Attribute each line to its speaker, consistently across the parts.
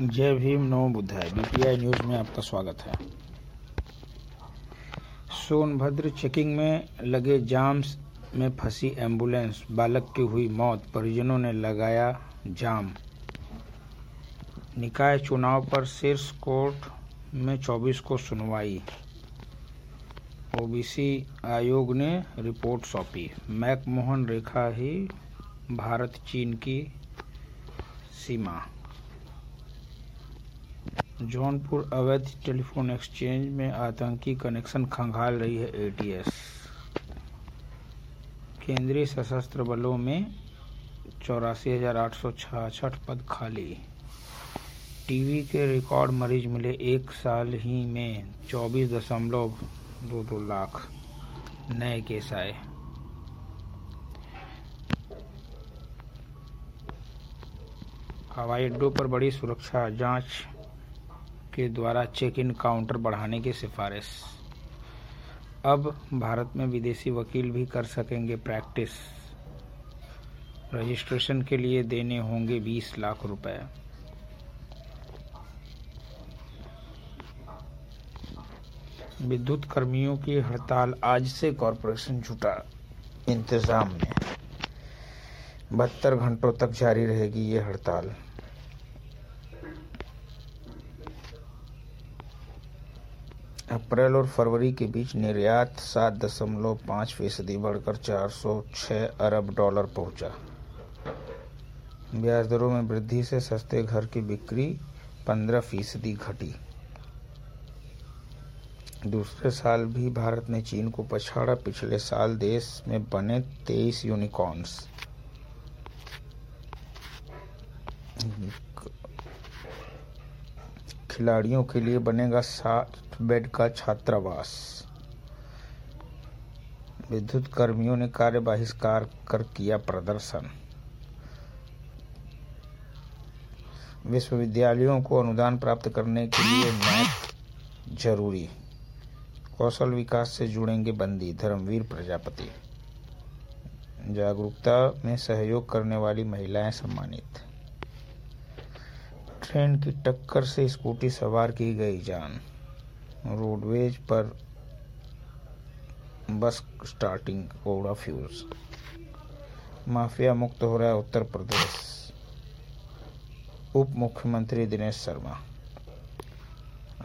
Speaker 1: जय भीम, नमो बुद्धाय। BPI news में आपका स्वागत है। सोनभद्र चेकिंग में लगे जाम में फंसी एंबुलेंस बालक की हुई मौत, परिजनों ने लगाया जाम। निकाय चुनाव पर शीर्ष कोर्ट में 24 को सुनवाई। ओबीसी आयोग ने रिपोर्ट सौंपी। मैकमोहन रेखा ही भारत चीन की सीमा। जौनपुर अवैध टेलीफोन एक्सचेंज में आतंकी कनेक्शन खंगाल रही है एटीएस केंद्रीय सशस्त्र बलों में चौरासी हज़ार आठ सौ पद खाली। टीवी के रिकॉर्ड मरीज़ मिले एक साल ही में चौबीस दशमलव दो दो लाख नए केस आए। हवाई अड्डों पर बड़ी सुरक्षा जाँच के द्वारा चेक इन काउंटर बढ़ाने की सिफारिश। अब भारत में विदेशी वकील भी कर सकेंगे प्रैक्टिस रजिस्ट्रेशन के लिए देने होंगे 20 लाख रुपए। विद्युत कर्मियों की हड़ताल आज से कॉरपोरेशन जुटा इंतज़ाम में। बहत्तर घंटों तक जारी रहेगी ये हड़ताल। अप्रैल और फरवरी के बीच निर्यात सात दशमलव पाँच फ़ीसदी बढ़कर चार सौ छः अरब डॉलर पहुँचा। ब्याज दरों में वृद्धि से सस्ते घर की बिक्री पंद्रह फ़ीसदी घटी। दूसरे साल भी भारत ने चीन को पछाड़ा। पिछले साल देश में बने तेईस यूनिकॉर्न्स। खिलाड़ियों के लिए बनेगा सात बेड का छात्रावास। विद्युत कर्मियों ने कार्य बहिष्कार कर किया प्रदर्शन। विश्वविद्यालयों को अनुदान प्राप्त करने के लिए मैथ ज़रूरी। कौशल विकास से जुड़ेंगे बंदी, धर्मवीर प्रजापति। जागरूकता में सहयोग करने वाली महिलाएँ सम्मानित। ट्रेन की टक्कर से स्कूटी सवार की गई जान। रोडवेज़ पर बस स्टार्टिंग ओड़ा फ्यूज। माफिया मुक्त हो रहा है उत्तर प्रदेश। उप मुख्यमंत्री दिनेश शर्मा।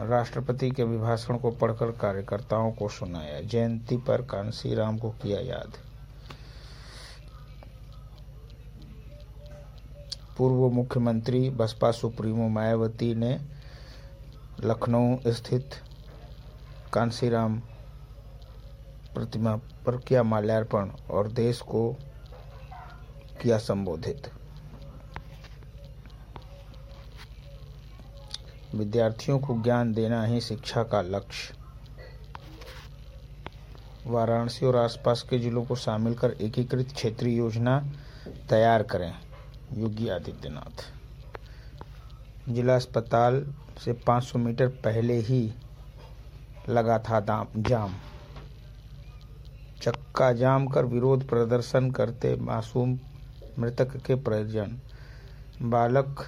Speaker 1: राष्ट्रपति के अभिभाषण को पढ़कर कार्यकर्ताओं को सुनाया। जयंती पर कांसी राम को किया याद। पूर्व मुख्यमंत्री बसपा सुप्रीमो मायावती ने लखनऊ स्थित कांसीराम प्रतिमा पर किया माल्यार्पण और देश को किया संबोधित। विद्यार्थियों को ज्ञान देना ही शिक्षा का लक्ष्य। वाराणसी और आसपास के जिलों को शामिल कर एकीकृत क्षेत्रीय योजना तैयार करें, योगी आदित्यनाथ। जिला अस्पताल से 500 मीटर पहले ही लगा था दाम, जाम। चक्का जाम कर विरोध प्रदर्शन करते मासूम मृतक के परिजन। बालक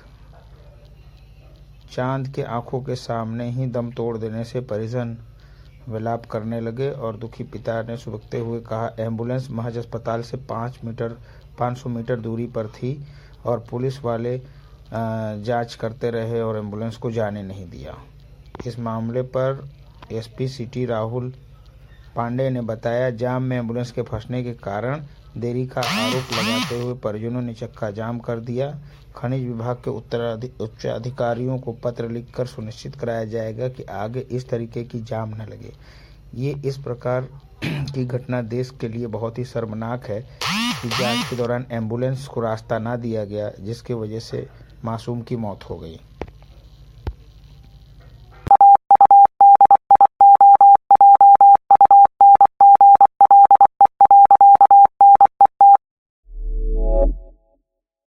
Speaker 1: चाँद के आँखों के सामने ही दम तोड़ देने से परिजन विलाप करने लगे और दुखी पिता ने सुबकते हुए कहा, एंबुलेंस महज अस्पताल से पाँच मीटर, पाँच सौ मीटर दूरी पर थी और पुलिस वाले जाँच करते रहे और एंबुलेंस को जाने नहीं दिया। इस मामले पर एसपी सिटी राहुल पांडे ने बताया, जाम में एंबुलेंस के फंसने के कारण देरी का आरोप लगाते हुए परिजनों ने चक्का जाम कर दिया। खनिज विभाग के उच्च अधिकारियों को पत्र लिखकर सुनिश्चित कराया जाएगा कि आगे इस तरीके की जाम न लगे। ये इस प्रकार की घटना देश के लिए बहुत ही शर्मनाक है कि जाँच के दौरान एंबुलेंस को रास्ता ना दिया गया, जिसकी वजह से मासूम की मौत हो गई।